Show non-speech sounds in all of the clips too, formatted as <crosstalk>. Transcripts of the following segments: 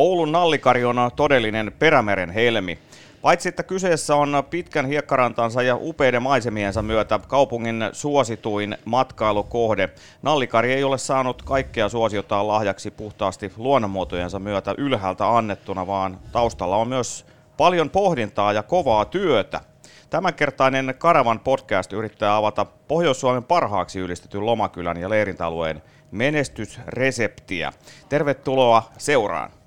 Oulun nallikari on todellinen perämeren helmi. Paitsi että kyseessä on pitkän hiekkarantansa ja upeiden maisemiensa myötä kaupungin suosituin matkailukohde, Nallikari ei ole saanut kaikkea suosiotaan lahjaksi puhtaasti luonnonmuotojensa myötä ylhäältä annettuna, vaan taustalla on myös paljon pohdintaa ja kovaa työtä. Tämänkertainen Karavan podcast yrittää avata Pohjois-Suomen parhaaksi ylistetyn lomakylän ja leirintäalueen menestysreseptiä. Tervetuloa seuraan.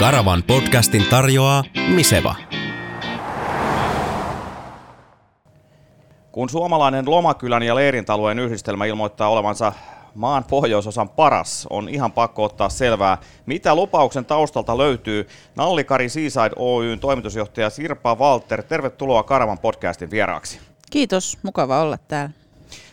Karavan podcastin tarjoaa Miseva. Kun suomalainen lomakylän ja leirintäalueen yhdistelmä ilmoittaa olevansa maan pohjoisosan paras, on ihan pakko ottaa selvää, mitä lupauksen taustalta löytyy. Nallikari Seaside Oyn toimitusjohtaja Sirpa Walter, tervetuloa Karavan podcastin vieraaksi. Kiitos, mukava olla täällä.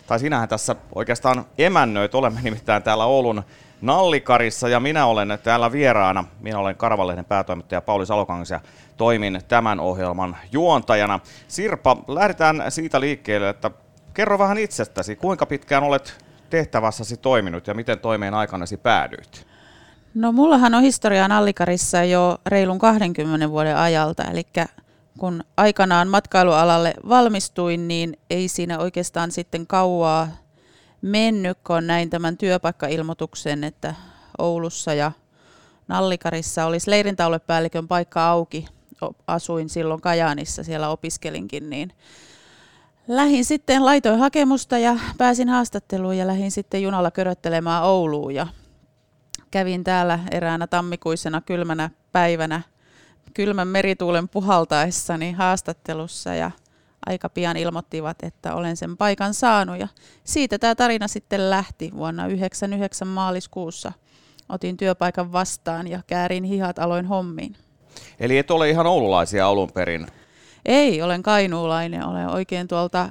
Tai sinähän tässä oikeastaan emännöit, olemme nimittäin täällä Oulun Nallikarissa ja minä olen täällä vieraana. Minä olen Karavalehden päätoimittaja Pauli Salokangas ja toimin tämän ohjelman juontajana. Sirpa, lähdetään siitä liikkeelle, että kerro vähän itsestäsi, kuinka pitkään olet tehtävässäsi toiminut ja miten toimeen aikanasi päädyit? No mullahan on historiaa Nallikarissa jo reilun 20 vuoden ajalta, eli kun aikanaan matkailualalle valmistuin, niin ei siinä oikeastaan sitten kauaa mennyt, kun näin tämän työpaikkailmoituksen, että Oulussa ja Nallikarissa olisi leirintäaluepäällikön paikka auki. Asuin silloin Kajaanissa, siellä opiskelinkin, niin lähin sitten, laitoin hakemusta ja pääsin haastatteluun ja lähdin sitten junalla köröttelemään Ouluun ja kävin täällä eräänä tammikuisena kylmänä päivänä kylmän merituulen puhaltaessani haastattelussa ja aika pian ilmoittivat, että olen sen paikan saanut. Ja siitä tämä tarina sitten lähti vuonna 1999 maaliskuussa. Otin työpaikan vastaan ja käärin hihat aloin hommiin. Eli et ole ihan oululaisia alun perin? Ei, olen kainuulainen. Olen oikein tuolta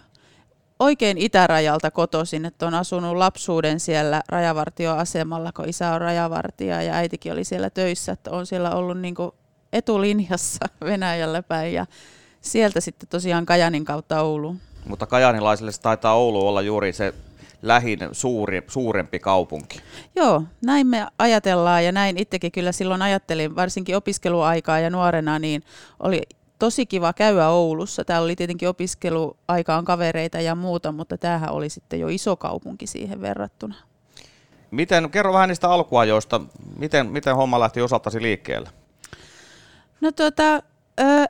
oikein itärajalta kotoisin, että on asunut lapsuuden siellä rajavartioasemalla, kun isä on rajavartija ja äitikin oli siellä töissä, että on siellä ollut niin etulinjassa <laughs> Venäjällä päin ja sieltä sitten tosiaan Kajanin kautta Ouluun. Mutta kajanilaisille taitaa Oulu olla juuri se lähin suuri, suurempi kaupunki. Joo, näin me ajatellaan ja näin itsekin kyllä silloin ajattelin, varsinkin opiskeluaikaa ja nuorena, niin oli tosi kiva käydä Oulussa. Täällä oli tietenkin opiskeluaikaan kavereita ja muuta, mutta tämähän oli sitten jo iso kaupunki siihen verrattuna. Miten, kerro vähän niistä alkuajoista, miten, miten homma lähti osaltasi liikkeelle? No tuota,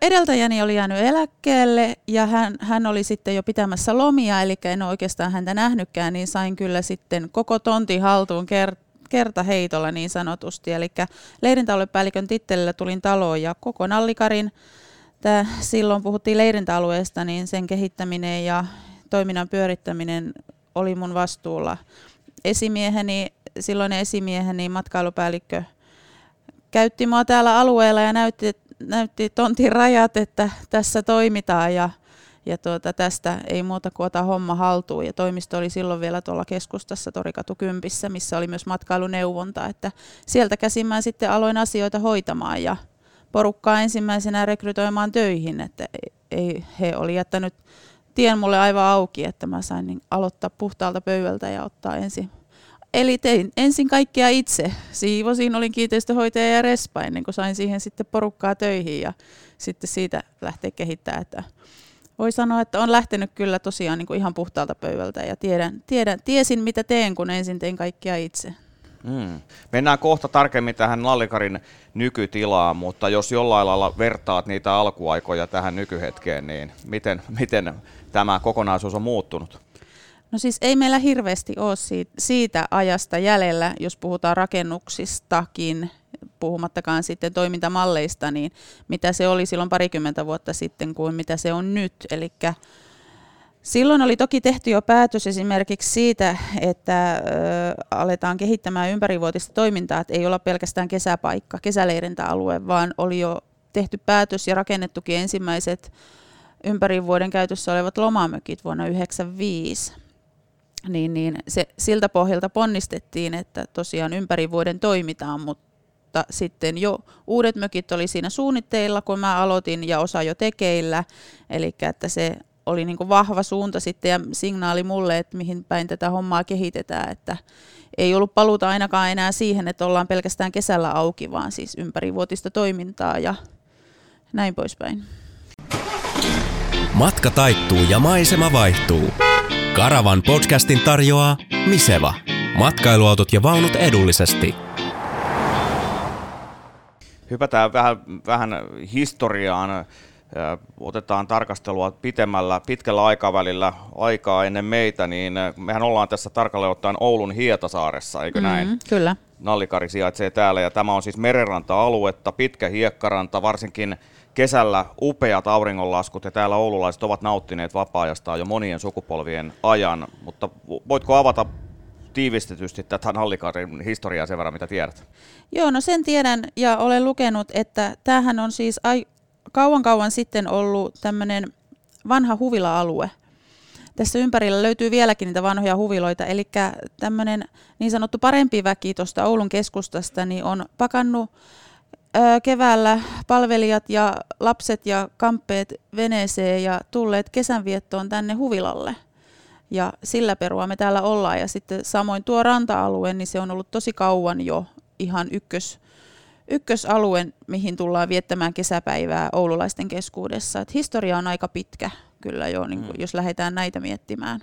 edeltäjäni oli jäänyt eläkkeelle ja hän, hän oli sitten jo pitämässä lomia, eli en ole oikeastaan häntä nähnytkään, niin sain kyllä sitten koko tonti haltuun kert- kertaheitolla niin sanotusti. Eli leirintäaluepäällikön tittelillä tulin taloon ja koko Nallikarin, tää, silloin puhuttiin leirintäalueesta, niin sen kehittäminen ja toiminnan pyörittäminen oli mun vastuulla. Esimieheni, silloinen esimieheni, matkailupäällikkö, käytti mua täällä alueella ja näytti, näytti tontin rajat, että tässä toimitaan ja, ja tuota, tästä ei muuta kuin ota homma haltuun. Ja toimisto oli silloin vielä tuolla keskustassa Torikatu Kympissä, missä oli myös matkailuneuvonta, että sieltä käsin mä sitten aloin asioita hoitamaan ja porukkaa ensimmäisenä rekrytoimaan töihin, että ei, he oli jättänyt tien mulle aivan auki, että mä sain niin aloittaa puhtaalta pöydältä ja ottaa ensin Eli tein ensin kaikkea itse. Siivosin, olin kiinteistöhoitaja ja respa ennen kuin sain siihen sitten porukkaa töihin ja sitten siitä lähtee kehittämään. Että voi sanoa, että on lähtenyt kyllä tosiaan niin kuin ihan puhtaalta pöydältä ja tiedän, tiedän, tiesin mitä teen, kun ensin tein kaikkea itse. Mm. Mennään kohta tarkemmin tähän Nallikarin nykytilaan, mutta jos jollain lailla vertaat niitä alkuaikoja tähän nykyhetkeen, niin miten, miten tämä kokonaisuus on muuttunut? No siis ei meillä hirveästi ole siitä, siitä ajasta jäljellä, jos puhutaan rakennuksistakin, puhumattakaan sitten toimintamalleista, niin mitä se oli silloin parikymmentä vuotta sitten kuin mitä se on nyt. Eli Silloin oli toki tehty jo päätös esimerkiksi siitä, että ö, aletaan kehittämään ympärivuotista toimintaa, että ei olla pelkästään kesäpaikka, kesäleirintäalue, vaan oli jo tehty päätös ja rakennettukin ensimmäiset ympäri vuoden käytössä olevat lomamökit vuonna 1995 niin, niin se, siltä pohjalta ponnistettiin, että tosiaan ympäri vuoden toimitaan, mutta sitten jo uudet mökit oli siinä suunnitteilla, kun mä aloitin ja osa jo tekeillä, eli että se oli niin kuin vahva suunta sitten ja signaali mulle, että mihin päin tätä hommaa kehitetään, että ei ollut paluuta ainakaan enää siihen, että ollaan pelkästään kesällä auki, vaan siis ympärivuotista toimintaa ja näin poispäin. Matka taittuu ja maisema vaihtuu. Karavan podcastin tarjoaa Miseva. Matkailuautot ja vaunut edullisesti. Hypätään vähän, vähän historiaan. Otetaan tarkastelua pitemmällä, pitkällä aikavälillä aikaa ennen meitä, niin mehän ollaan tässä tarkalleen ottaen Oulun Hietasaaressa, eikö näin? Mm, kyllä. Nallikari sijaitsee täällä ja tämä on siis merenranta-aluetta, pitkä hiekkaranta, varsinkin kesällä upeat auringonlaskut ja täällä oululaiset ovat nauttineet vapaa-ajastaan jo monien sukupolvien ajan, mutta voitko avata tiivistetysti tätä Nallikarin historiaa sen verran, mitä tiedät? Joo, no sen tiedän ja olen lukenut, että tämähän on siis ai- kauan kauan sitten ollut tämmöinen vanha huvila-alue. Tässä ympärillä löytyy vieläkin niitä vanhoja huviloita, eli tämmöinen niin sanottu parempi väki tuosta Oulun keskustasta niin on pakannut keväällä palvelijat ja lapset ja kamppeet veneeseen ja tulleet kesänviettoon tänne huvilalle. Ja sillä perua me täällä ollaan. Ja sitten samoin tuo ranta-alue, niin se on ollut tosi kauan jo ihan ykkös, ykkösalue, mihin tullaan viettämään kesäpäivää oululaisten keskuudessa. Et historia on aika pitkä kyllä jo, niin kun, mm. jos lähdetään näitä miettimään.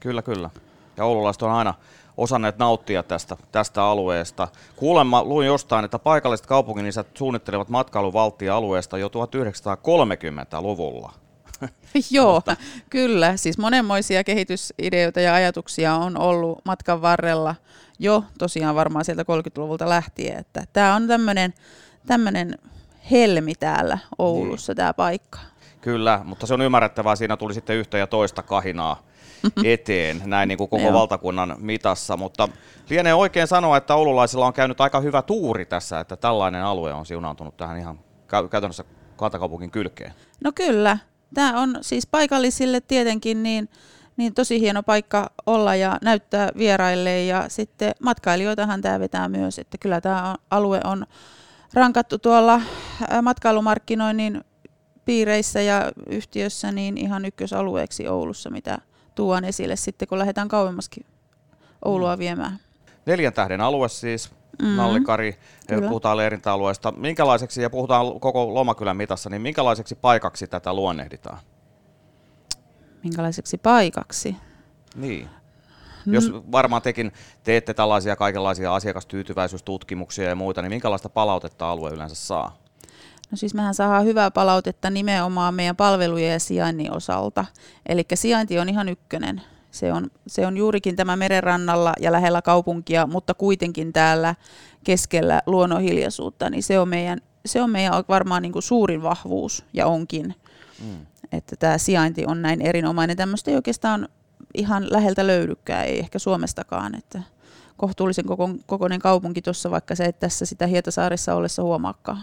Kyllä, kyllä. Ja oululaiset on aina osanneet nauttia tästä, tästä alueesta. Kuulemma luin jostain, että paikalliset kaupunginisät suunnittelevat matkailuvaltia alueesta jo 1930-luvulla. <laughs> Joo, kyllä. Siis monenmoisia kehitysideoita ja ajatuksia on ollut matkan varrella jo tosiaan varmaan sieltä 30-luvulta lähtien. Että tämä on tämmöinen helmi täällä Oulussa niin. tämä paikka. Kyllä, mutta se on ymmärrettävää. Siinä tuli sitten yhtä ja toista kahinaa <laughs> eteen, näin niin kuin koko valtakunnan mitassa. Mutta lienee oikein sanoa, että oululaisilla on käynyt aika hyvä tuuri tässä, että tällainen alue on siunaantunut tähän ihan käytännössä kantakaupungin kylkeen. No kyllä. Tämä on siis paikallisille tietenkin niin, niin tosi hieno paikka olla ja näyttää vieraille ja sitten matkailijoitahan tämä vetää myös, että kyllä tämä alue on rankattu tuolla matkailumarkkinoinnin piireissä ja yhtiössä niin ihan ykkösalueeksi Oulussa, mitä tuon esille sitten, kun lähdetään kauemmaskin Oulua mm. viemään. Neljän tähden alue siis, mm-hmm. Nallikari, Kyllä. puhutaan leirintäalueesta. Minkälaiseksi, ja puhutaan koko Lomakylän mitassa, niin minkälaiseksi paikaksi tätä luonnehditaan? Minkälaiseksi paikaksi? Niin. Jos varmaan tekin teette tällaisia kaikenlaisia asiakastyytyväisyystutkimuksia ja muita, niin minkälaista palautetta alue yleensä saa? No siis mehän saadaan hyvää palautetta nimenomaan meidän palvelujen ja sijainnin osalta. Eli sijainti on ihan ykkönen. Se on, se on juurikin tämä merenrannalla ja lähellä kaupunkia, mutta kuitenkin täällä keskellä luonnonhiljaisuutta, niin se on meidän, se on meidän varmaan niin kuin suurin vahvuus ja onkin. Mm. Että tämä sijainti on näin erinomainen. Tämmöistä ei oikeastaan ihan läheltä löydykään, ei ehkä Suomestakaan. Että kohtuullisen kokoinen kaupunki tuossa, vaikka se ei tässä sitä Hietasaaressa ollessa huomaakaan.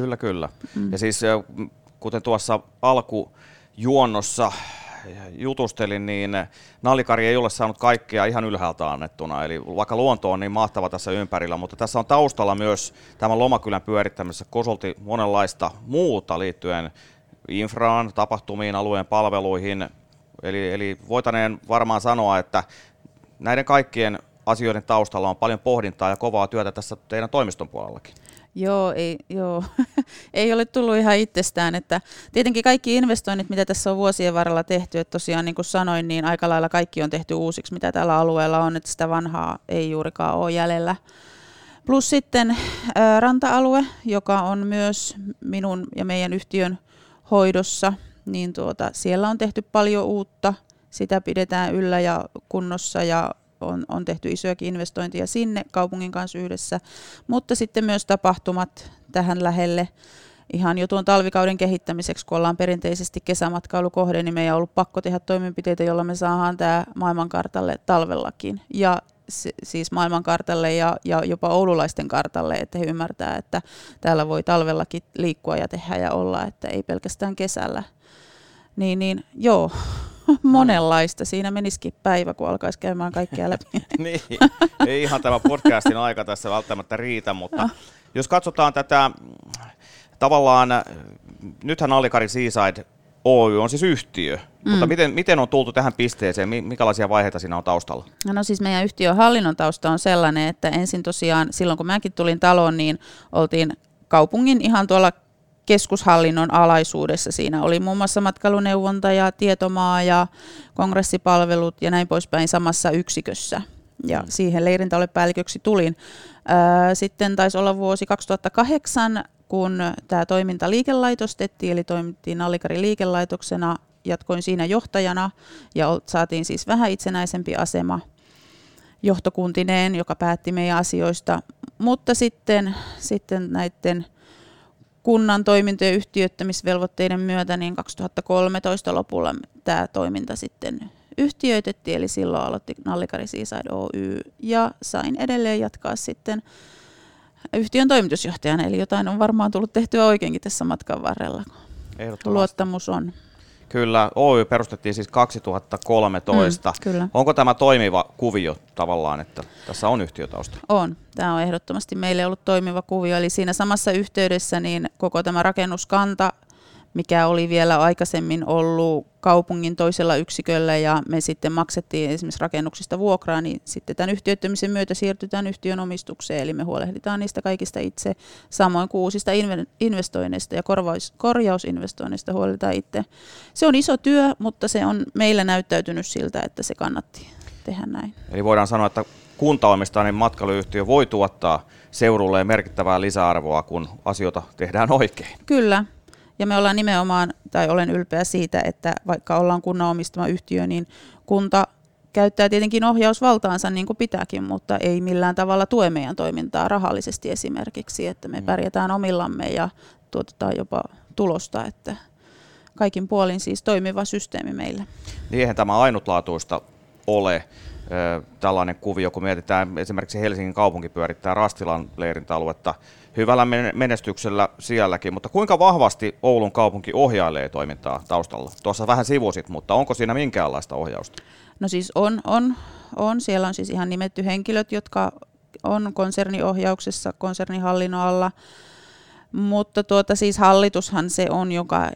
Kyllä, kyllä. Mm. Ja siis kuten tuossa alkujuonnossa jutustelin, niin Nallikari ei ole saanut kaikkea ihan ylhäältä annettuna. Eli vaikka luonto on niin mahtava tässä ympärillä, mutta tässä on taustalla myös tämän lomakylän pyörittämisessä kosolti monenlaista muuta liittyen infraan, tapahtumiin, alueen palveluihin. Eli, eli voitaneen varmaan sanoa, että näiden kaikkien asioiden taustalla on paljon pohdintaa ja kovaa työtä tässä teidän toimiston puolellakin. Joo, ei, joo. <laughs> ei ole tullut ihan itsestään. Että tietenkin kaikki investoinnit, mitä tässä on vuosien varrella tehty, että tosiaan niin kuin sanoin, niin aika lailla kaikki on tehty uusiksi, mitä tällä alueella on, että sitä vanhaa ei juurikaan ole jäljellä. Plus sitten ranta-alue, joka on myös minun ja meidän yhtiön hoidossa, niin tuota, siellä on tehty paljon uutta, sitä pidetään yllä ja kunnossa ja on, on tehty isojakin investointeja sinne kaupungin kanssa yhdessä, mutta sitten myös tapahtumat tähän lähelle ihan jo tuon talvikauden kehittämiseksi, kun ollaan perinteisesti kesämatkailukohde, niin meidän on ollut pakko tehdä toimenpiteitä, joilla me saadaan tämä maailmankartalle talvellakin. Ja siis maailmankartalle ja, ja jopa oululaisten kartalle, että he ymmärtää, että täällä voi talvellakin liikkua ja tehdä ja olla, että ei pelkästään kesällä. Niin, niin joo, monenlaista. Siinä menisikin päivä, kun alkaisi käymään kaikkea läpi. <laughs> niin, ei ihan tämä podcastin aika tässä välttämättä riitä, mutta ah. jos katsotaan tätä tavallaan, nythän Allikari Seaside Oy on siis yhtiö, mm. mutta miten, miten on tultu tähän pisteeseen, minkälaisia vaiheita siinä on taustalla? No siis meidän yhtiön hallinnon tausta on sellainen, että ensin tosiaan silloin kun mäkin tulin taloon, niin oltiin kaupungin ihan tuolla keskushallinnon alaisuudessa. Siinä oli muun muassa matkailuneuvonta ja tietomaa ja kongressipalvelut ja näin poispäin samassa yksikössä. Ja mm. siihen leirintäaluepäälliköksi tulin. Sitten taisi olla vuosi 2008, kun tämä toiminta liikelaitostettiin, eli toimittiin Nallikari liikelaitoksena, jatkoin siinä johtajana ja saatiin siis vähän itsenäisempi asema johtokuntineen, joka päätti meidän asioista. Mutta sitten, sitten näiden kunnan toimintojen yhtiöittämisvelvoitteiden myötä niin 2013 lopulla tämä toiminta sitten yhtiöitettiin, eli silloin aloitti Nallikari Seaside Oy ja sain edelleen jatkaa sitten yhtiön toimitusjohtajana, eli jotain on varmaan tullut tehtyä oikeinkin tässä matkan varrella. Luottamus on. Kyllä, Oy perustettiin siis 2013. Mm, kyllä. Onko tämä toimiva kuvio tavallaan, että tässä on yhtiötausta? On. Tämä on ehdottomasti meille ollut toimiva kuvio. Eli siinä samassa yhteydessä niin koko tämä rakennuskanta mikä oli vielä aikaisemmin ollut kaupungin toisella yksiköllä ja me sitten maksettiin esimerkiksi rakennuksista vuokraa, niin sitten tämän yhtiöittämisen myötä siirtytään yhtiön omistukseen, eli me huolehditaan niistä kaikista itse, samoin kuin uusista investoinneista ja korvaus, korjausinvestoinneista huolehditaan itse. Se on iso työ, mutta se on meillä näyttäytynyt siltä, että se kannatti tehdä näin. Eli voidaan sanoa, että kuntaomistainen matkailuyhtiö voi tuottaa seurulleen merkittävää lisäarvoa, kun asioita tehdään oikein. Kyllä, ja me ollaan nimenomaan, tai olen ylpeä siitä, että vaikka ollaan kunnan omistama yhtiö, niin kunta käyttää tietenkin ohjausvaltaansa niin kuin pitääkin, mutta ei millään tavalla tue meidän toimintaa rahallisesti esimerkiksi, että me mm. pärjätään omillamme ja tuotetaan jopa tulosta, että kaikin puolin siis toimiva systeemi meille. Niin eihän tämä ainutlaatuista ole tällainen kuvio, kun mietitään esimerkiksi Helsingin kaupunki pyörittää Rastilan leirintäaluetta hyvällä menestyksellä sielläkin, mutta kuinka vahvasti Oulun kaupunki ohjailee toimintaa taustalla? Tuossa vähän sivusit, mutta onko siinä minkäänlaista ohjausta? No siis on, on, on. Siellä on siis ihan nimetty henkilöt, jotka on konserniohjauksessa, konsernihallinnon alla. Mutta tuota siis hallitushan se on, joka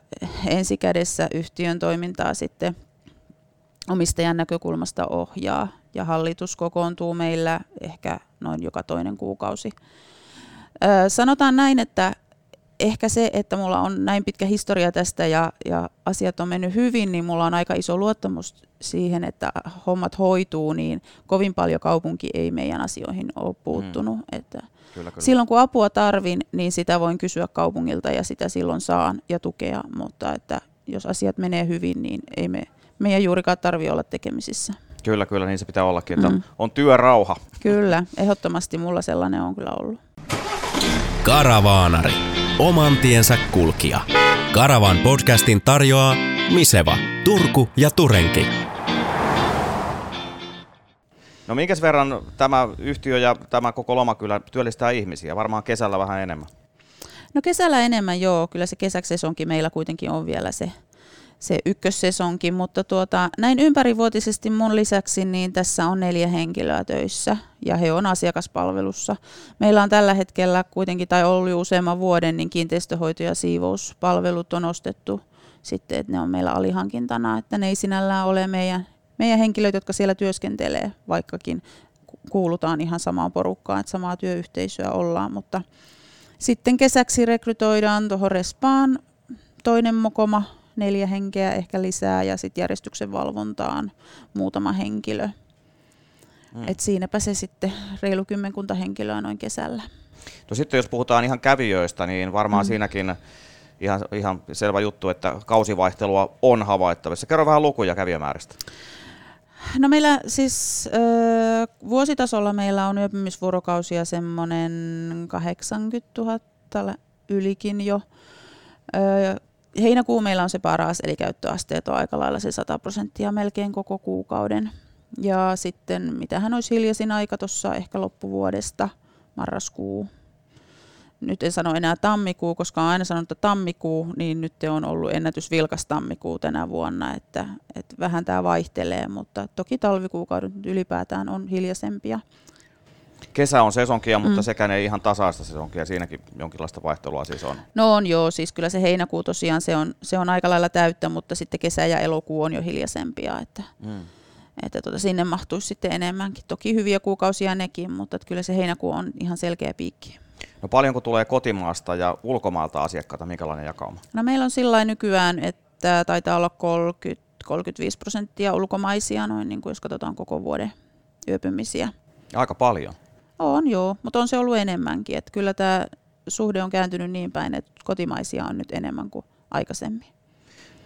ensikädessä yhtiön toimintaa sitten omistajan näkökulmasta ohjaa. Ja hallitus kokoontuu meillä ehkä noin joka toinen kuukausi sanotaan näin, että ehkä se, että mulla on näin pitkä historia tästä ja, ja asiat on mennyt hyvin, niin mulla on aika iso luottamus siihen, että hommat hoituu, niin kovin paljon kaupunki ei meidän asioihin ole puuttunut. Mm. Että kyllä, kyllä. Silloin kun apua tarvin, niin sitä voin kysyä kaupungilta ja sitä silloin saan ja tukea, mutta että jos asiat menee hyvin, niin ei me, meidän juurikaan tarvitse olla tekemisissä. Kyllä, kyllä, niin se pitää ollakin, että mm. on työrauha. Kyllä, ehdottomasti mulla sellainen on kyllä ollut. Karavaanari. Oman tiensä kulkija. Karavan podcastin tarjoaa Miseva, Turku ja Turenki. No minkäs verran tämä yhtiö ja tämä koko lomakylä työllistää ihmisiä? Varmaan kesällä vähän enemmän. No kesällä enemmän joo, kyllä se kesäksesonkin meillä kuitenkin on vielä se se ykkössesonki, mutta tuota, näin ympärivuotisesti mun lisäksi niin tässä on neljä henkilöä töissä ja he on asiakaspalvelussa. Meillä on tällä hetkellä kuitenkin, tai ollut useamman vuoden, niin kiinteistöhoito- ja siivouspalvelut on ostettu sitten, että ne on meillä alihankintana, että ne ei sinällään ole meidän, meidän henkilöt, jotka siellä työskentelee, vaikkakin kuulutaan ihan samaan porukkaan, että samaa työyhteisöä ollaan, mutta sitten kesäksi rekrytoidaan tuohon Respaan toinen mokoma neljä henkeä ehkä lisää ja sitten järjestyksen valvontaan muutama henkilö. Mm. Et siinäpä se sitten reilu kymmenkunta henkilöä noin kesällä. No sitten jos puhutaan ihan kävijöistä, niin varmaan mm. siinäkin ihan, ihan selvä juttu, että kausivaihtelua on havaittavissa. Kerro vähän lukuja kävijämääristä. No meillä siis äh, vuositasolla meillä on yöpymisvuorokausia semmoinen 80 000 ylikin jo. Äh, heinäkuu meillä on se paras, eli käyttöasteet on aika lailla se 100 prosenttia melkein koko kuukauden. Ja sitten mitähän olisi hiljaisin aika tuossa ehkä loppuvuodesta, marraskuu. Nyt en sano enää tammikuu, koska olen aina sanonut, että tammikuu, niin nyt on ollut ennätys vilkas tammikuu tänä vuonna, että, että vähän tämä vaihtelee, mutta toki talvikuukaudet ylipäätään on hiljaisempia. Kesä on sesonkia, mutta Mm. sekään ei ihan tasaista sesonkia, siinäkin jonkinlaista vaihtelua siis on. No on joo, siis kyllä se heinäkuu tosiaan se on, se on aika lailla täyttä, mutta sitten kesä ja elokuu on jo hiljaisempia, että, Mm. että tota, sinne mahtuisi sitten enemmänkin. Toki hyviä kuukausia nekin, mutta että kyllä se heinäkuu on ihan selkeä piikki. No paljonko tulee kotimaasta ja ulkomaalta asiakkaita, minkälainen jakauma? No meillä on sillä nykyään, että taitaa olla 30-35 prosenttia ulkomaisia, noin niin kuin jos katsotaan koko vuoden yöpymisiä. Aika paljon. On joo, mutta on se ollut enemmänkin. Että kyllä tämä suhde on kääntynyt niin päin, että kotimaisia on nyt enemmän kuin aikaisemmin.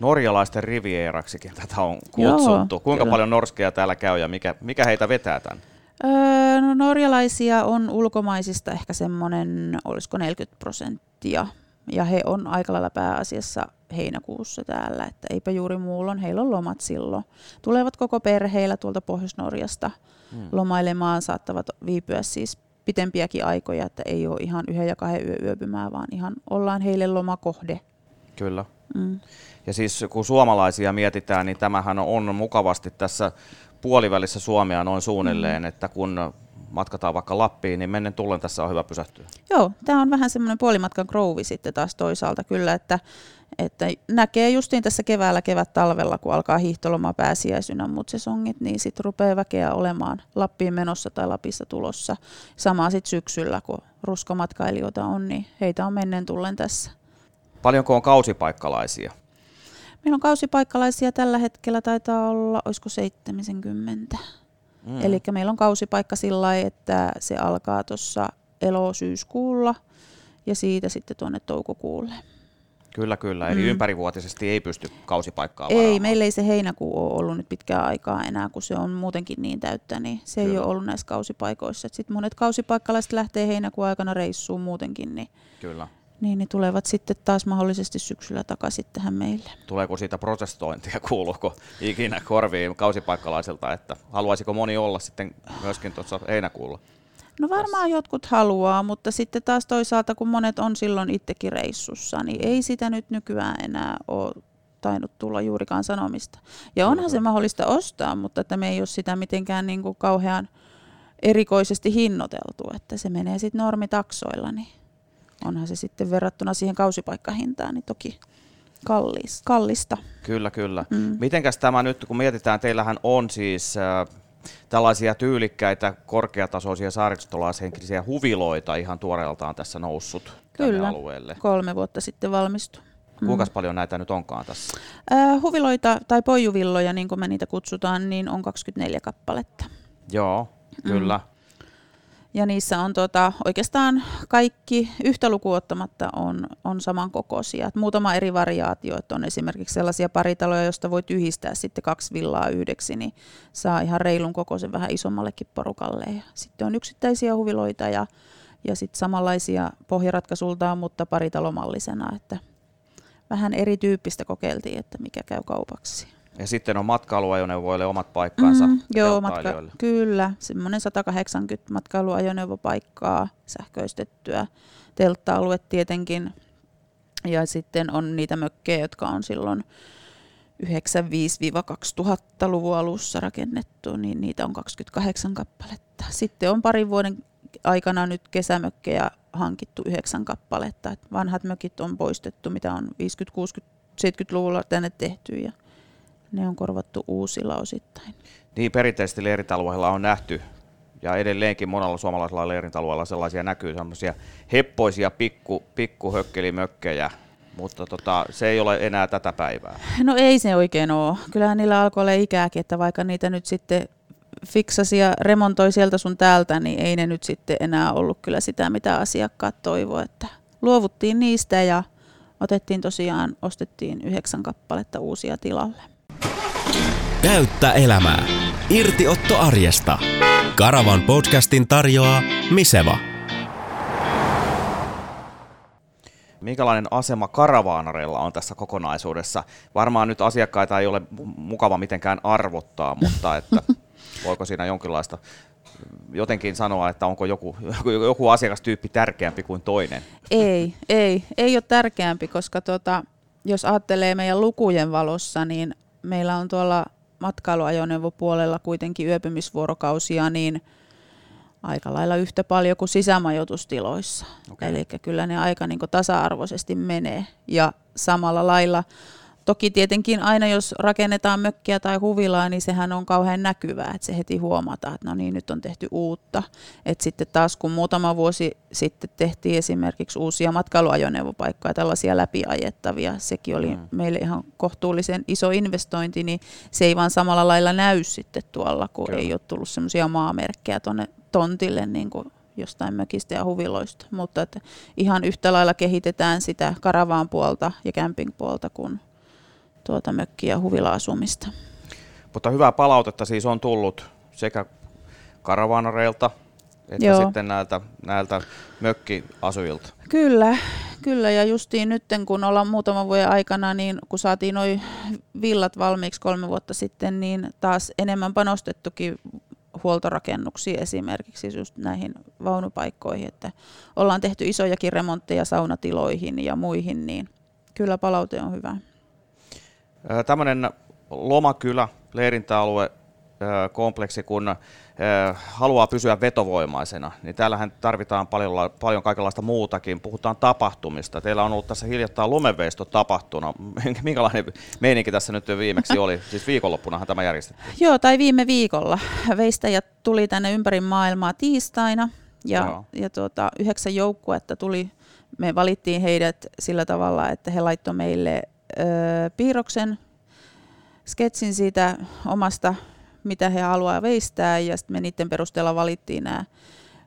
Norjalaisten rivieraksikin tätä on kutsuttu. Joo, Kuinka kyllä. paljon norskeja täällä käy ja mikä, mikä heitä vetää tänne? Öö, no norjalaisia on ulkomaisista ehkä semmoinen, olisiko 40 prosenttia. Ja he on aika lailla pääasiassa heinäkuussa täällä, että eipä juuri muulla on, heillä on lomat silloin. Tulevat koko perheillä tuolta Pohjois-Norjasta Hmm. lomailemaan, saattavat viipyä siis pitempiäkin aikoja, että ei ole ihan yhden ja kahden yö yöpymää, vaan ihan ollaan heille lomakohde. Kyllä. Mm. Ja siis kun suomalaisia mietitään, niin tämähän on mukavasti tässä puolivälissä Suomea noin suunnilleen, Mm. että kun matkataan vaikka Lappiin, niin mennen tullen tässä on hyvä pysähtyä. Joo, tämä on vähän semmoinen puolimatkan krouvi sitten taas toisaalta kyllä, että, että näkee justiin tässä keväällä, kevät-talvella, kun alkaa hiihtoloma pääsiäisynä muut sesongit, niin sitten rupeaa väkeä olemaan Lappiin menossa tai Lapissa tulossa. Sama sitten syksyllä, kun ruskomatkailijoita on, niin heitä on menneen tullen tässä. Paljonko on kausipaikkalaisia? Meillä on kausipaikkalaisia tällä hetkellä, taitaa olla, olisiko 70. Mm. Eli meillä on kausipaikka sillä lailla, että se alkaa tuossa elo-syyskuulla ja siitä sitten tuonne toukokuulle. Kyllä, kyllä. Eli Mm. ympärivuotisesti ei pysty kausipaikkaa Ei, varaamaan. meillä ei se heinäkuu ole ollut nyt pitkään aikaa enää, kun se on muutenkin niin täyttä, niin se Kyllä. ei ole ollut näissä kausipaikoissa. Sitten monet kausipaikkalaiset lähtee heinäkuun aikana reissuun muutenkin, niin, Kyllä. Niin, niin tulevat sitten taas mahdollisesti syksyllä takaisin tähän meille. Tuleeko siitä protestointia, kuuluuko ikinä korviin kausipaikkalaisilta, että haluaisiko moni olla sitten myöskin tuossa heinäkuulla? No varmaan jotkut haluaa, mutta sitten taas toisaalta, kun monet on silloin itsekin reissussa, niin ei sitä nyt nykyään enää ole tainnut tulla juurikaan sanomista. Ja onhan se mahdollista ostaa, mutta että me ei ole sitä mitenkään niin kuin kauhean erikoisesti hinnoiteltu, että se menee sitten normitaksoilla, niin onhan se sitten verrattuna siihen kausipaikkahintaan, niin toki kallis, kallista. Kyllä, kyllä. Mm. Mitenkäs tämä nyt, kun mietitään, teillähän on siis äh, tällaisia tyylikkäitä, korkeatasoisia saaristolaishenkilisiä huviloita ihan tuoreeltaan tässä noussut tänne Kyllä. alueelle. Kolme vuotta sitten valmistui. Kuinka paljon näitä nyt onkaan tässä? Äh, huviloita tai poijuvilloja, niin kuin me niitä kutsutaan, niin on 24 kappaletta. Joo, Mm. Ja niissä on tota, oikeastaan kaikki yhtä lukuottamatta on, on samankokoisia. Et muutama eri variaatio, että on esimerkiksi sellaisia paritaloja, joista voi yhdistää sitten kaksi villaa yhdeksi, niin saa ihan reilun kokoisen vähän isommallekin porukalle. Ja sitten on yksittäisiä huviloita ja, ja sitten samanlaisia pohjaratkaisuiltaan, mutta paritalomallisena, että vähän erityyppistä kokeiltiin, että mikä käy kaupaksi. Ja sitten on matkailuajoneuvoille omat paikkansa Mm, joo, matka, kyllä. Semmoinen 180 matkailuajoneuvopaikkaa sähköistettyä teltta-alue tietenkin. Ja sitten on niitä mökkejä, jotka on silloin 95-2000-luvun alussa rakennettu, niin niitä on 28 kappaletta. Sitten on parin vuoden aikana nyt kesämökkejä hankittu yhdeksän kappaletta. Et vanhat mökit on poistettu, mitä on 50, 60, 70-luvulla tänne tehty ja ne on korvattu uusilla osittain. Niin perinteisesti leirintäalueilla on nähty, ja edelleenkin monella suomalaisella leirintäalueella sellaisia näkyy, sellaisia heppoisia pikku, pikkuhökkelimökkejä, mutta tota, se ei ole enää tätä päivää. No ei se oikein ole. Kyllähän niillä alkoi olla ikääkin, että vaikka niitä nyt sitten fiksasi ja remontoi sieltä sun täältä, niin ei ne nyt sitten enää ollut kyllä sitä, mitä asiakkaat toivoivat. Että luovuttiin niistä ja otettiin tosiaan, ostettiin yhdeksän kappaletta uusia tilalle. Täyttä elämää. Irtiotto arjesta. Karavan podcastin tarjoaa Miseva. Minkälainen asema karavaanareilla on tässä kokonaisuudessa? Varmaan nyt asiakkaita ei ole mu- mukava mitenkään arvottaa, mutta että <laughs> voiko siinä jonkinlaista jotenkin sanoa, että onko joku, joku, joku asiakastyyppi tärkeämpi kuin toinen? Ei, ei, ei ole tärkeämpi, koska tota, jos ajattelee meidän lukujen valossa, niin meillä on tuolla matkailuajoneuvopuolella kuitenkin yöpymisvuorokausia, niin aika lailla yhtä paljon kuin sisämajoitustiloissa. Okei. Eli kyllä ne aika niin tasa-arvoisesti menee. Ja samalla lailla, toki tietenkin aina jos rakennetaan mökkiä tai huvilaa, niin sehän on kauhean näkyvää, että se heti huomataan, että no niin, nyt on tehty uutta. Et sitten taas kun muutama vuosi sitten tehtiin esimerkiksi uusia matkailuajoneuvopaikkoja, tällaisia läpiajettavia, sekin oli Mm. meille ihan kohtuullisen iso investointi, niin se ei vaan samalla lailla näy sitten tuolla, kun Kyllä. ei ole tullut semmoisia maamerkkejä tuonne tontille niin kuin jostain mökistä ja huviloista. Mutta että ihan yhtä lailla kehitetään sitä karavaan puolta ja camping puolta kuin tuota mökki- ja huvila-asumista. Mutta hyvää palautetta siis on tullut sekä karavaanareilta että Joo. sitten näiltä, näiltä mökkiasujilta. Kyllä, kyllä ja justiin nyt kun ollaan muutaman vuoden aikana, niin kun saatiin noin villat valmiiksi kolme vuotta sitten, niin taas enemmän panostettukin huoltorakennuksiin esimerkiksi just näihin vaunupaikkoihin, että ollaan tehty isojakin remontteja saunatiloihin ja muihin, niin kyllä palaute on hyvä. Tämmöinen lomakylä, leirintäalue, kompleksi, kun haluaa pysyä vetovoimaisena, niin täällähän tarvitaan paljon, paljon kaikenlaista muutakin. Puhutaan tapahtumista. Teillä on ollut tässä hiljattain lumeveisto tapahtuna. <laughs> Minkälainen meininki tässä nyt viimeksi oli? <laughs> Siis viikonloppunahan tämä järjestettiin. Joo, tai viime viikolla. Veistäjät tuli tänne ympäri maailmaa tiistaina ja, Joo. ja tuota, yhdeksän joukkuetta tuli. Me valittiin heidät sillä tavalla, että he laittoi meille piirroksen, sketsin siitä omasta, mitä he haluaa veistää ja sitten me niiden perusteella valittiin nämä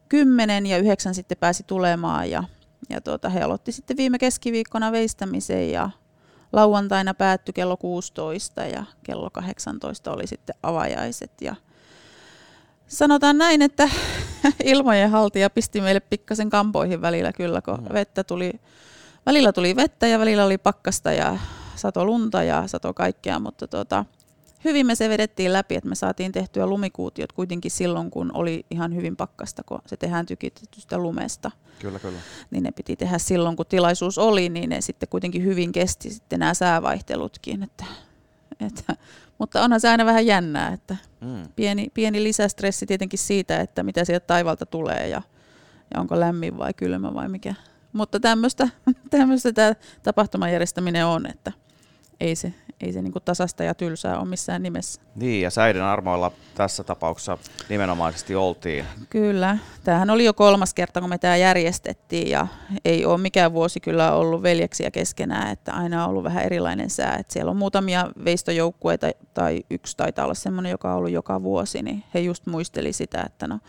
kymmenen ja yhdeksän sitten pääsi tulemaan ja, ja tuota, he aloitti sitten viime keskiviikkona veistämisen ja lauantaina päättyi kello 16 ja kello 18 oli sitten avajaiset. Ja sanotaan näin, että <laughs> ilmojen haltija pisti meille pikkasen kampoihin välillä kyllä, kun vettä tuli, välillä tuli vettä ja välillä oli pakkasta ja sato lunta ja sato kaikkea, mutta tota, hyvin me se vedettiin läpi, että me saatiin tehtyä lumikuutiot kuitenkin silloin, kun oli ihan hyvin pakkasta, kun se tehdään tykitetystä lumesta Kyllä, kyllä. niin ne piti tehdä silloin, kun tilaisuus oli, niin ne sitten kuitenkin hyvin kesti sitten nämä säävaihtelutkin. Että, että, mutta onhan se aina vähän jännää, että Mm. pieni, pieni lisästressi tietenkin siitä, että mitä sieltä taivalta tulee ja, ja onko lämmin vai kylmä vai mikä. Mutta tämmöistä, <laughs> tämä tapahtuman järjestäminen on, että ei se, ei se niinku tasasta ja tylsää ole missään nimessä. Niin, ja säiden armoilla tässä tapauksessa nimenomaisesti oltiin. Kyllä. Tämähän oli jo kolmas kerta, kun me tämä järjestettiin ja ei ole mikään vuosi kyllä ollut veljeksiä keskenään, että aina on ollut vähän erilainen sää. Että siellä on muutamia veistojoukkueita tai yksi taitaa olla semmoinen, joka on ollut joka vuosi, niin he just muisteli sitä, että no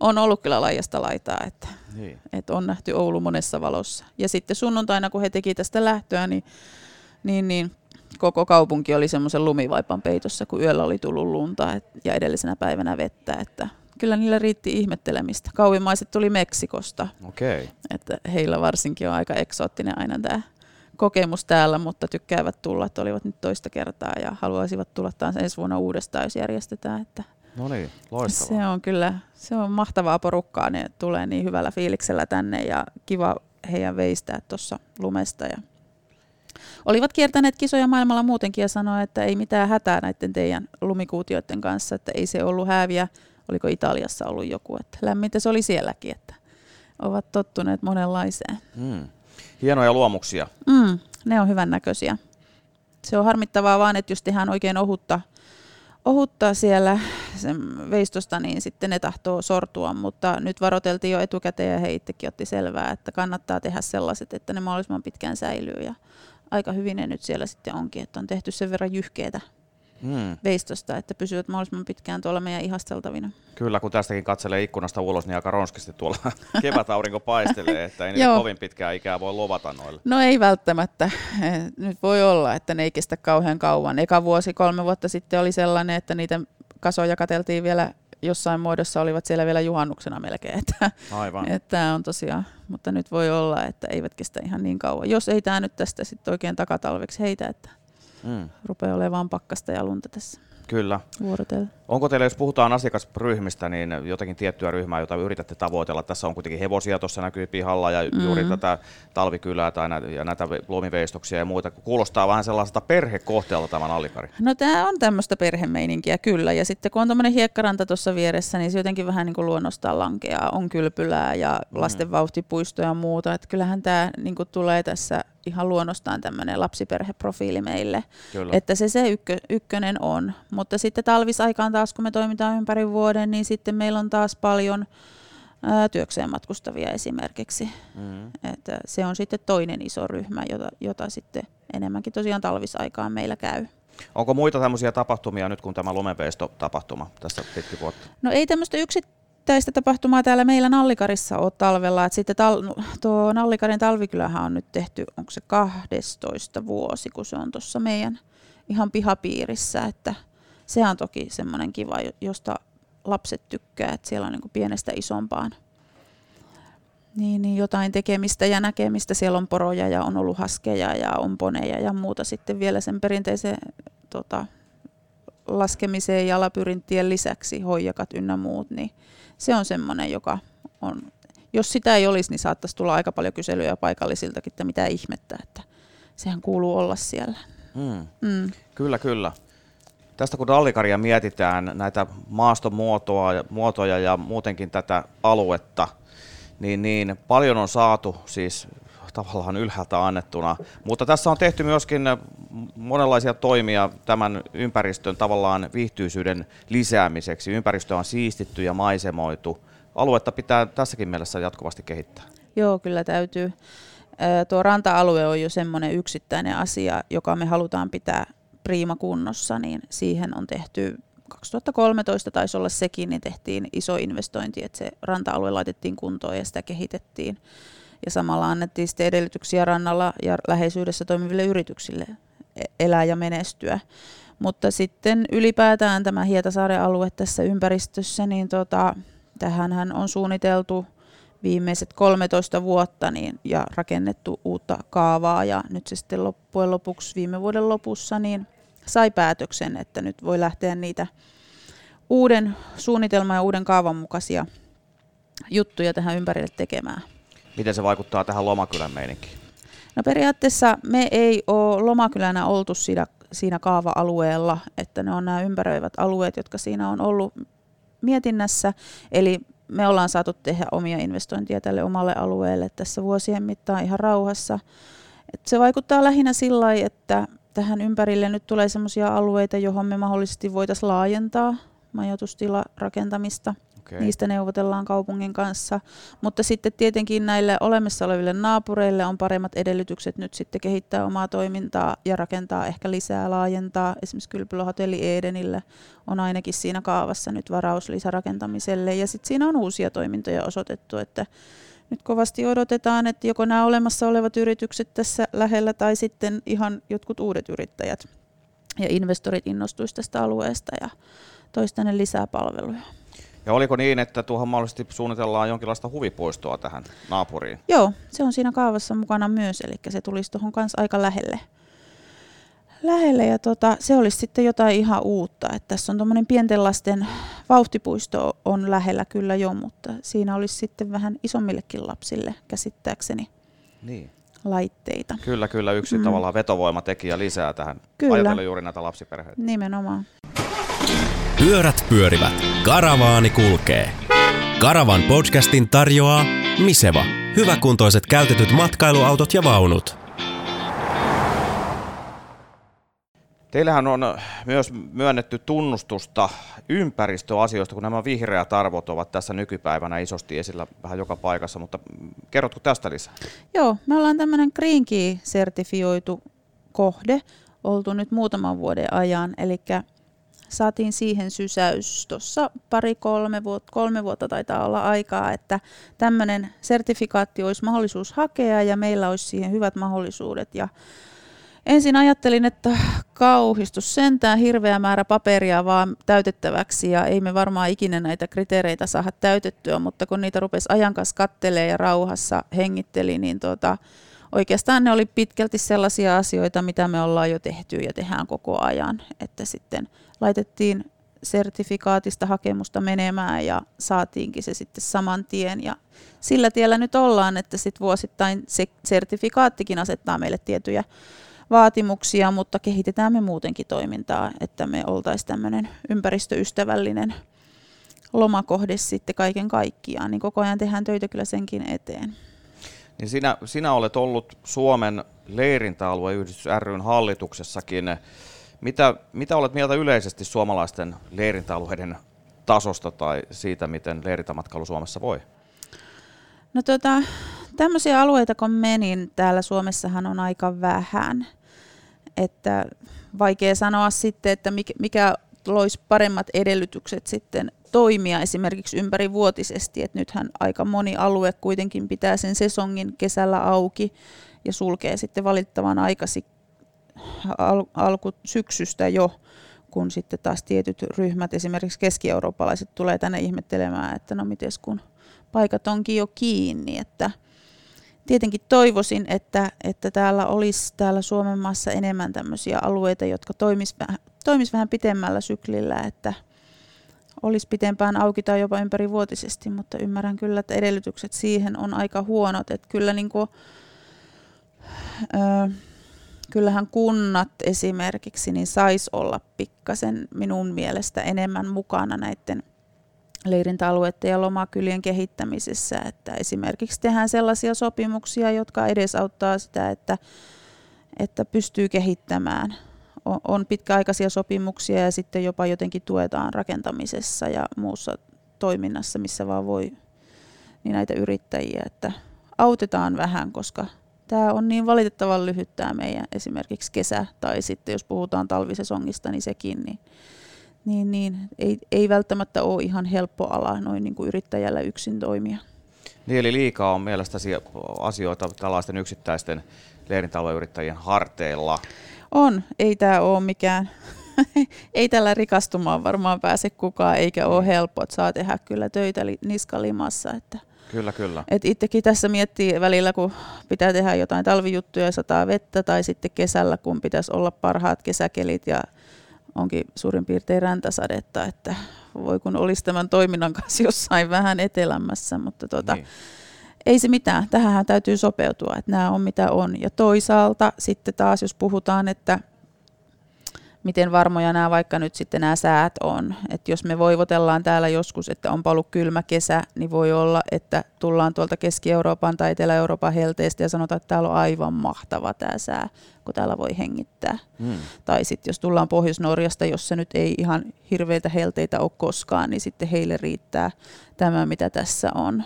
on ollut kyllä laajasta laitaa, että, Niin. että on nähty Oulu monessa valossa. Ja sitten sunnuntaina, kun he teki tästä lähtöä, niin, niin, niin koko kaupunki oli semmoisen lumivaipan peitossa, kun yöllä oli tullut lunta et, ja edellisenä päivänä vettä, että kyllä niillä riitti ihmettelemistä. Kauimaiset tuli Meksikosta, Okei. että heillä varsinkin on aika eksoottinen aina tämä kokemus täällä, mutta tykkäävät tulla, että olivat nyt toista kertaa ja haluaisivat tulla taas ensi vuonna uudestaan, jos järjestetään. Että No niin, loistavaa. se on kyllä, se on mahtavaa porukkaa, ne tulee niin hyvällä fiiliksellä tänne ja kiva heidän veistää tuossa lumesta. Ja olivat kiertäneet kisoja maailmalla muutenkin ja sanoa, että ei mitään hätää näiden teidän lumikuutioiden kanssa, että ei se ollut häviä. Oliko Italiassa ollut joku, että lämmintä se oli sielläkin, että ovat tottuneet monenlaiseen. Mm. Hienoja luomuksia. Mm, ne on hyvän näköisiä. Se on harmittavaa vaan, että jos tehdään oikein ohutta, ohutta siellä sen veistosta, niin sitten ne tahtoo sortua, mutta nyt varoteltiin jo etukäteen ja he itsekin otti selvää, että kannattaa tehdä sellaiset, että ne mahdollisimman pitkään säilyy ja aika hyvin ne nyt siellä sitten onkin, että on tehty sen verran jyhkeitä Mm. veistosta, että pysyvät mahdollisimman pitkään tuolla meidän ihasteltavina. Kyllä, kun tästäkin katselee ikkunasta ulos, niin aika ronskisti tuolla <laughs> kevätaurinko paistelee, että ei Joo. kovin pitkää ikää voi lovata noille. No ei välttämättä. Eh, Nyt voi olla, että ne ei kestä kauhean kauan. Eka vuosi, kolme vuotta sitten oli sellainen, että niitä kasoja kateltiin vielä jossain muodossa, olivat siellä vielä juhannuksena melkein. Että, Aivan. <laughs> että on tosiaan, mutta nyt voi olla, että eivät kestä ihan niin kauan. Jos ei tämä nyt tästä sitten oikein takatalveksi heitä, että Mm. rupeaa olemaan pakkasta ja lunta tässä. Kyllä. vuorotellen. Onko teillä, jos puhutaan asiakasryhmistä, niin jotakin tiettyä ryhmää, jota yritätte tavoitella? Tässä on kuitenkin hevosia, tuossa näkyy pihalla ja mm-hmm. juuri tätä talvikylää tai näitä, ja näitä luomiveistoksia ja muita. Kuulostaa vähän sellaiselta perhekohteelta tämä nallikari. No tämä on tämmöistä perhemeininkiä kyllä, ja sitten kun on tämmöinen hiekkaranta tuossa vieressä, niin se jotenkin vähän niin kuin luonnostaan lankeaa. On kylpylää ja lasten vauhtipuisto ja muuta, että kyllähän tämä niin kuin tulee tässä ihan luonnostaan tämmöinen lapsiperheprofiili meille. Kyllä. Että se se ykkö, ykkönen on. Mutta sitten talvisaikaan taas, kun me toimitaan ympäri vuoden, niin sitten meillä on taas paljon ää, työkseen matkustavia esimerkiksi. Mm. Että se on sitten toinen iso ryhmä, jota, jota sitten enemmänkin tosiaan talvisaikaan meillä käy. Onko muita tämmöisiä tapahtumia nyt kuin tämä lumenveisto-tapahtuma tässä pitkin vuotta? No ei tämmöistä yksittäistä tapahtumaa täällä meillä Nallikarissa ole talvella. Et sitten tal- tuo Nallikarin talvikylähän on nyt tehty, onko se 12 vuosi, kun se on tuossa meidän ihan pihapiirissä. Että se on toki semmoinen kiva, jo- josta lapset tykkää, että siellä on niin pienestä isompaan niin, niin jotain tekemistä ja näkemistä. Siellä on poroja ja on ollut haskeja ja on poneja ja muuta sitten vielä sen perinteisen tota, laskemiseen ja lisäksi hoijakat ynnä muut, niin se on semmoinen, joka on, jos sitä ei olisi, niin saattaisi tulla aika paljon kyselyjä paikallisiltakin, että mitä ihmettä, että sehän kuuluu olla siellä. Mm. Mm. Kyllä, kyllä. Tästä kun Dallikaria mietitään, näitä maastomuotoja muotoja ja muutenkin tätä aluetta, niin, niin paljon on saatu siis tavallaan ylhäältä annettuna. Mutta tässä on tehty myöskin monenlaisia toimia tämän ympäristön tavallaan viihtyisyyden lisäämiseksi. Ympäristö on siistitty ja maisemoitu. Aluetta pitää tässäkin mielessä jatkuvasti kehittää. Joo, kyllä täytyy. Tuo ranta-alue on jo semmoinen yksittäinen asia, joka me halutaan pitää priima kunnossa, niin siihen on tehty 2013 taisi olla sekin, niin tehtiin iso investointi, että se ranta-alue laitettiin kuntoon ja sitä kehitettiin. Ja samalla annettiin sitten edellytyksiä rannalla ja läheisyydessä toimiville yrityksille e- elää ja menestyä. Mutta sitten ylipäätään tämä Hietasaaren alue tässä ympäristössä, niin tota, tähän on suunniteltu viimeiset 13 vuotta niin, ja rakennettu uutta kaavaa ja nyt se sitten loppujen lopuksi viime vuoden lopussa niin sai päätöksen, että nyt voi lähteä niitä uuden suunnitelman ja uuden kaavan mukaisia juttuja tähän ympärille tekemään. Miten se vaikuttaa tähän lomakylän meininkiin? No periaatteessa me ei ole lomakylänä oltu siinä, siinä kaava-alueella, että ne on nämä ympäröivät alueet, jotka siinä on ollut mietinnässä. Eli me ollaan saatu tehdä omia investointeja tälle omalle alueelle tässä vuosien mittaan ihan rauhassa. Et se vaikuttaa lähinnä sillä että tähän ympärille nyt tulee sellaisia alueita, johon me mahdollisesti voitaisiin laajentaa majoitustila rakentamista. Okay. Niistä neuvotellaan kaupungin kanssa, mutta sitten tietenkin näille olemassa oleville naapureille on paremmat edellytykset nyt sitten kehittää omaa toimintaa ja rakentaa ehkä lisää, laajentaa. Esimerkiksi Kylpylöhotelli Edenille on ainakin siinä kaavassa nyt varaus lisärakentamiselle ja sitten siinä on uusia toimintoja osoitettu, että nyt kovasti odotetaan, että joko nämä olemassa olevat yritykset tässä lähellä tai sitten ihan jotkut uudet yrittäjät ja investorit innostuisi tästä alueesta ja toisi tänne lisää palveluja. Ja oliko niin, että tuohon mahdollisesti suunnitellaan jonkinlaista huvipuistoa tähän naapuriin? Joo, se on siinä kaavassa mukana myös, eli se tulisi tuohon kanssa aika lähelle. Lähelle ja tota, se olisi sitten jotain ihan uutta. Että tässä on tuommoinen pienten lasten vauhtipuisto on lähellä kyllä jo, mutta siinä olisi sitten vähän isommillekin lapsille käsittääkseni Niin. laitteita. Kyllä, kyllä. Yksi Mm. tavallaan vetovoimatekijä lisää tähän. Kyllä. Ajatellen juuri näitä lapsiperheitä. Nimenomaan. Pyörät pyörivät, karavaani kulkee. Karavan podcastin tarjoaa Miseva. Hyväkuntoiset käytetyt matkailuautot ja vaunut. Teillähän on myös myönnetty tunnustusta ympäristöasioista, kun nämä vihreät arvot ovat tässä nykypäivänä isosti esillä vähän joka paikassa, mutta kerrotko tästä lisää? Joo, me ollaan tämmöinen Green Key-sertifioitu kohde oltu nyt muutaman vuoden ajan, eli saatiin siihen sysäys tuossa pari-kolme vuotta, kolme vuotta taitaa olla aikaa, että tämmöinen sertifikaatti olisi mahdollisuus hakea ja meillä olisi siihen hyvät mahdollisuudet. Ja ensin ajattelin, että kauhistus sentään hirveä määrä paperia vaan täytettäväksi ja ei me varmaan ikinä näitä kriteereitä saada täytettyä, mutta kun niitä rupesi ajan kanssa kattelee ja rauhassa hengitteli, niin tuota, oikeastaan ne oli pitkälti sellaisia asioita, mitä me ollaan jo tehty ja tehdään koko ajan, että sitten laitettiin sertifikaatista hakemusta menemään ja saatiinkin se sitten saman tien. Ja sillä tiellä nyt ollaan, että sitten vuosittain se sertifikaattikin asettaa meille tiettyjä vaatimuksia, mutta kehitetään me muutenkin toimintaa, että me oltaisiin tämmöinen ympäristöystävällinen lomakohde sitten kaiken kaikkiaan, niin koko ajan tehdään töitä kyllä senkin eteen. Niin sinä, sinä olet ollut Suomen leirintäalueyhdistys ryn hallituksessakin. Mitä, mitä olet mieltä yleisesti suomalaisten leirintäalueiden tasosta tai siitä, miten leirintämatkailu Suomessa voi? No tota, tämmöisiä alueita kun menin, täällä Suomessahan on aika vähän. Että vaikea sanoa sitten, että mikä loisi paremmat edellytykset sitten toimia esimerkiksi ympärivuotisesti. että nythän aika moni alue kuitenkin pitää sen sesongin kesällä auki ja sulkee sitten valittavan aikasi al- alkusyksystä jo, kun sitten taas tietyt ryhmät, esimerkiksi keski-eurooppalaiset, tulee tänne ihmettelemään, että no mites kun paikat onkin jo kiinni, että tietenkin toivoisin, että, että täällä olisi täällä Suomen maassa enemmän tämmöisiä alueita, jotka toimis toimis vähän pitemmällä syklillä, että olisi pitempään auki tai jopa ympärivuotisesti, mutta ymmärrän kyllä, että edellytykset siihen on aika huonot, että kyllä niin kuin, öö, kyllähän kunnat esimerkiksi niin sais olla pikkasen minun mielestä enemmän mukana näiden leirintäalueiden ja lomakylien kehittämisessä, että esimerkiksi tehdään sellaisia sopimuksia, jotka edesauttaa sitä, että, että pystyy kehittämään. On pitkäaikaisia sopimuksia ja sitten jopa jotenkin tuetaan rakentamisessa ja muussa toiminnassa, missä vaan voi niin näitä yrittäjiä, että autetaan vähän, koska tämä on niin valitettavan lyhyt tämä meidän esimerkiksi kesä, tai sitten jos puhutaan talvisesongista, niin sekin, niin, niin, niin ei, ei välttämättä ole ihan helppo ala noin niin kuin yrittäjällä yksin toimia. Niin, eli liikaa on mielestäsi asioita tällaisten yksittäisten leirintäalueyrittäjien harteilla. On, ei tämä ole mikään, <laughs> ei tällä rikastumaan varmaan pääse kukaan, eikä ole helppo, että saa tehdä kyllä töitä niskalimassa, että Kyllä, kyllä. Et itsekin tässä miettii välillä, kun pitää tehdä jotain talvijuttuja ja sataa vettä, tai sitten kesällä, kun pitäisi olla parhaat kesäkelit ja onkin suurin piirtein räntäsadetta, että voi kun olisi tämän toiminnan kanssa jossain vähän etelämässä, mutta tota, niin. ei se mitään, tähän täytyy sopeutua, että nämä on mitä on. Ja toisaalta sitten taas, jos puhutaan, että miten varmoja nämä vaikka nyt sitten nämä säät on. Että jos me voivotellaan täällä joskus, että on ollut kylmä kesä, niin voi olla, että tullaan tuolta Keski-Euroopan tai Etelä-Euroopan helteestä ja sanotaan, että täällä on aivan mahtava tämä sää, kun täällä voi hengittää. Hmm. Tai sitten jos tullaan Pohjois-Norjasta, jossa nyt ei ihan hirveitä helteitä ole koskaan, niin sitten heille riittää tämä, mitä tässä on.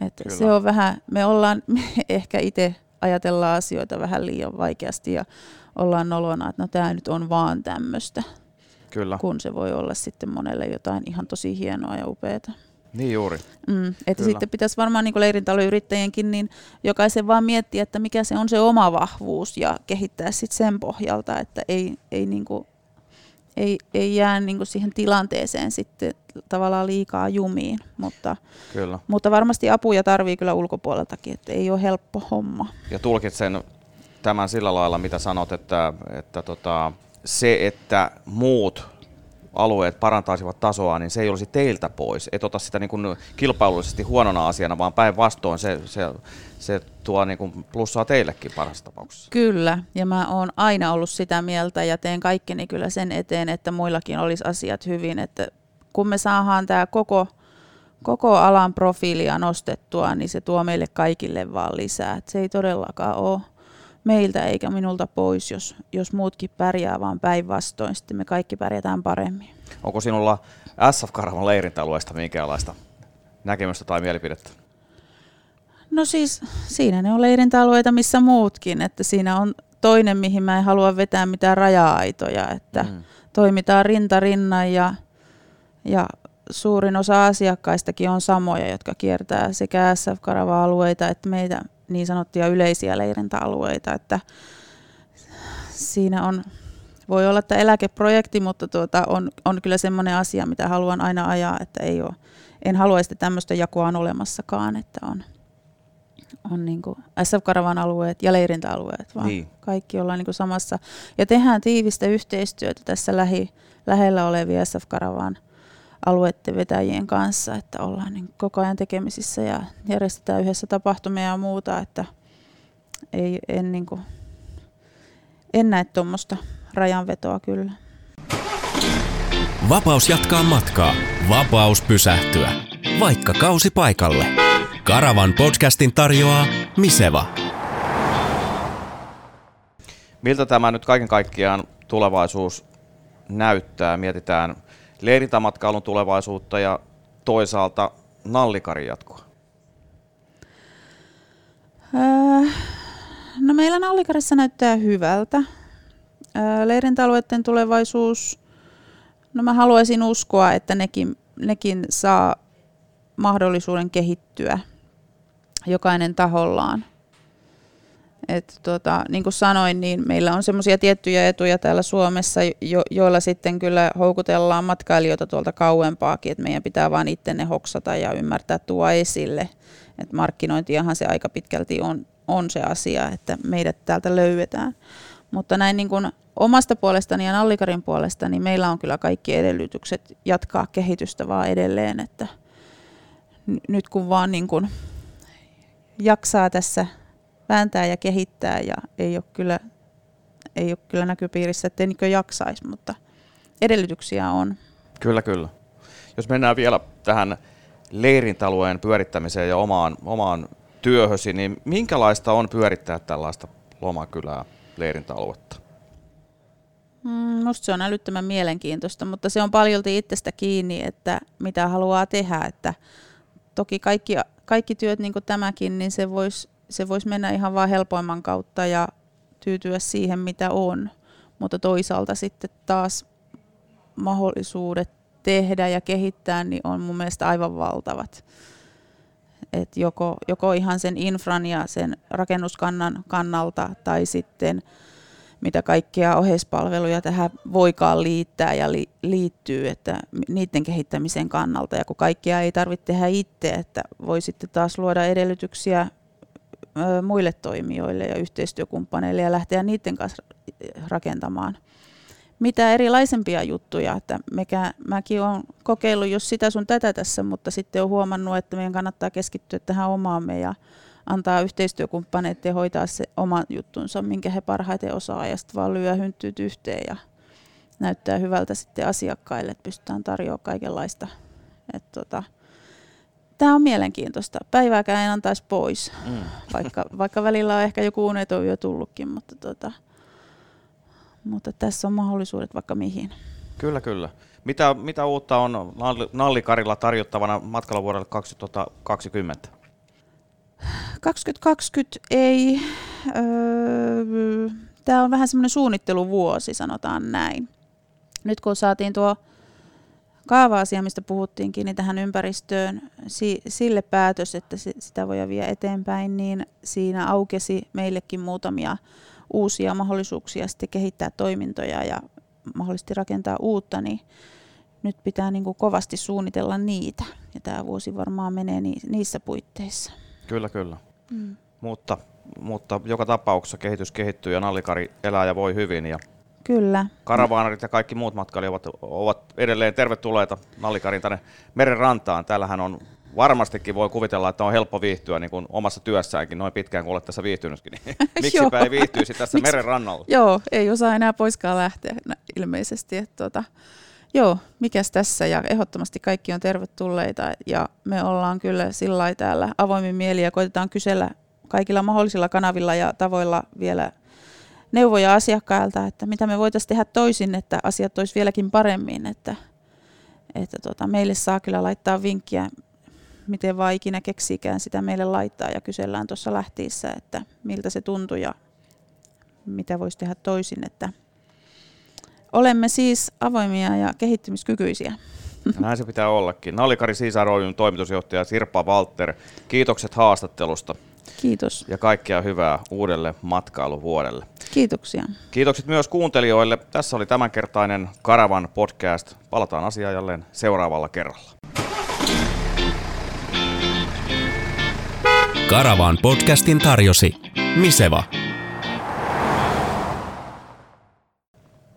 Et se on vähän, me ollaan me <laughs> ehkä itse ajatellaan asioita vähän liian vaikeasti ja ollaan nolona, että no tämä nyt on vaan tämmöistä. Kyllä. Kun se voi olla sitten monelle jotain ihan tosi hienoa ja upeaa. Niin juuri. Mm, että sitten pitäisi varmaan niin leirintaloyrittäjienkin niin jokaisen vaan miettiä, että mikä se on se oma vahvuus ja kehittää sitten sen pohjalta, että ei, ei, niin kuin, ei, ei jää niin kuin siihen tilanteeseen sitten tavallaan liikaa jumiin. Mutta, kyllä. mutta varmasti apuja tarvii kyllä ulkopuoleltakin, että ei ole helppo homma. Ja tulkit sen tämän sillä lailla, mitä sanot, että, että tota, se, että muut alueet parantaisivat tasoa, niin se ei olisi teiltä pois. Et ota sitä niin kuin kilpailullisesti huonona asiana, vaan päinvastoin se, se, se tuo niin kuin plussaa teillekin parhaassa tapauksessa. Kyllä, ja mä oon aina ollut sitä mieltä ja teen kaikkeni kyllä sen eteen, että muillakin olisi asiat hyvin, että kun me saadaan tämä koko, koko alan profiilia nostettua, niin se tuo meille kaikille vaan lisää. Et se ei todellakaan ole meiltä eikä minulta pois, jos, jos muutkin pärjää, vaan päinvastoin. Sitten me kaikki pärjätään paremmin. Onko sinulla SF Karavan leirintäalueesta minkäänlaista näkemystä tai mielipidettä? No siis siinä ne on leirintäalueita missä muutkin, että siinä on toinen, mihin mä en halua vetää mitään raja-aitoja, että mm. toimitaan rinta rinnan ja, ja suurin osa asiakkaistakin on samoja, jotka kiertää sekä SF-karava-alueita että meitä, niin sanottuja yleisiä leirintäalueita, että siinä on, voi olla, että eläkeprojekti, mutta tuota, on, on kyllä semmoinen asia, mitä haluan aina ajaa, että ei ole, en haluaisi tämmöistä jakoa on olemassakaan, että on, on niin kuin SF-karavan alueet ja leirintäalueet, vaan Niin. kaikki ollaan niin samassa. Ja tehdään tiivistä yhteistyötä tässä lähi, lähellä olevia SF-karavan alueiden vetäjien kanssa, että ollaan niin koko ajan tekemisissä ja järjestetään yhdessä tapahtumia ja muuta, että ei, en, niin kuin, en näe tuommoista rajanvetoa kyllä. Vapaus jatkaa matkaa. Vapaus pysähtyä. Vaikka kausi paikalle. Karavan podcastin tarjoaa Miseva. Miltä tämä nyt kaiken kaikkiaan tulevaisuus näyttää? Mietitään leirintämatkailun tulevaisuutta ja toisaalta nallikarin jatkoa. Öö, no meillä Nallikarissa näyttää hyvältä. Öö, leirintäalueiden tulevaisuus, no mä haluaisin uskoa, että nekin, nekin saa mahdollisuuden kehittyä jokainen tahollaan. Et tota, niin kuin sanoin, niin meillä on semmoisia tiettyjä etuja täällä Suomessa, jo, joilla sitten kyllä houkutellaan matkailijoita tuolta kauempaakin, että meidän pitää vaan itse ne hoksata ja ymmärtää tuoda esille. Et markkinointiahan se aika pitkälti on, on se asia, että meidät täältä löydetään. Mutta näin niin kuin omasta puolestani ja Nallikarin puolesta, niin meillä on kyllä kaikki edellytykset jatkaa kehitystä vaan edelleen, että nyt kun vaan niin kuin jaksaa tässä vääntää ja kehittää ja ei ole kyllä, ei ole kyllä näköpiirissä, että niin jaksaisi, mutta edellytyksiä on. Kyllä, kyllä. Jos mennään vielä tähän leirintäalueen pyörittämiseen ja omaan, omaan työhösi, niin minkälaista on pyörittää tällaista lomakylää leirintäaluetta? Mm, musta se on älyttömän mielenkiintoista, mutta se on paljolti itsestä kiinni, että mitä haluaa tehdä. Että toki kaikki, kaikki työt, niin kuin tämäkin, niin se voisi se vois mennä ihan vaan helpoimman kautta ja tyytyä siihen, mitä on. Mutta toisaalta sitten taas mahdollisuudet tehdä ja kehittää niin on mun mielestä aivan valtavat. Et joko, joko ihan sen infran ja sen rakennuskannan kannalta tai sitten mitä kaikkia oheispalveluja tähän voikaan liittää ja li, liittyy, että niiden kehittämisen kannalta. Ja kun kaikkia ei tarvitse tehdä itse, että voi sitten taas luoda edellytyksiä muille toimijoille ja yhteistyökumppaneille ja lähteä niiden kanssa rakentamaan mitä erilaisempia juttuja. Että mekä, mäkin olen kokeillut jos sitä sun tätä tässä, mutta sitten olen huomannut, että meidän kannattaa keskittyä tähän omaamme ja antaa yhteistyökumppaneiden hoitaa se oma juttunsa, minkä he parhaiten osaa ja sitten vaan lyö hynttyyt yhteen ja näyttää hyvältä sitten asiakkaille, että pystytään tarjoamaan kaikenlaista. Et tota, Tämä on mielenkiintoista. Päivääkään en antaisi pois, mm. vaikka, vaikka välillä on ehkä joku uneton yö tullutkin, mutta, tota, mutta tässä on mahdollisuudet vaikka mihin. Kyllä, kyllä. Mitä, mitä uutta on Nallikarilla tarjottavana matkailuvuodelle 2020? 2020 ei. Öö, Tämä on vähän semmoinen suunnitteluvuosi, sanotaan näin. Nyt kun saatiin tuo kaava-asia, mistä puhuttiinkin, niin tähän ympäristöön sille päätös, että sitä voi vie eteenpäin, niin siinä aukesi meillekin muutamia uusia mahdollisuuksia sitten kehittää toimintoja ja mahdollisesti rakentaa uutta, niin nyt pitää niin kuin kovasti suunnitella niitä. Ja tämä vuosi varmaan menee niissä puitteissa. Kyllä, kyllä. Mm. Mutta, mutta joka tapauksessa kehitys kehittyy ja Nallikari elää ja voi hyvin. Ja Kyllä. Karavaanarit ja kaikki muut matkailijat ovat, ovat edelleen tervetulleita Nallikarin tänne meren rantaan. Täällähän on varmastikin voi kuvitella, että on helppo viihtyä niin kuin omassa työssäänkin noin pitkään kuin olet tässä viihtynytkin. Niin <laughs> miksipä ei viihtyisi tässä Miks? meren rannalla? Joo, ei osaa enää poiskaan lähteä ilmeisesti. Että tuota, joo, mikäs tässä ja ehdottomasti kaikki on tervetulleita ja me ollaan kyllä sillä täällä avoimin mieli ja koitetaan kysellä kaikilla mahdollisilla kanavilla ja tavoilla vielä neuvoja asiakkailta, että mitä me voitaisiin tehdä toisin, että asiat olisi vieläkin paremmin, että, että tota, meille saa kyllä laittaa vinkkiä, miten vaan ikinä keksikään sitä meille laittaa ja kysellään tuossa lähtiissä, että miltä se tuntui ja mitä voisi tehdä toisin, että olemme siis avoimia ja kehittymiskykyisiä. Näin se pitää ollakin. Nallikari Siisar toimitusjohtaja Sirpa Walter, kiitokset haastattelusta. Kiitos. Ja kaikkea hyvää uudelle matkailuvuodelle. Kiitoksia. Kiitokset myös kuuntelijoille. Tässä oli tämänkertainen Karavan podcast. Palataan asiaan jälleen seuraavalla kerralla. Karavan podcastin tarjosi Miseva.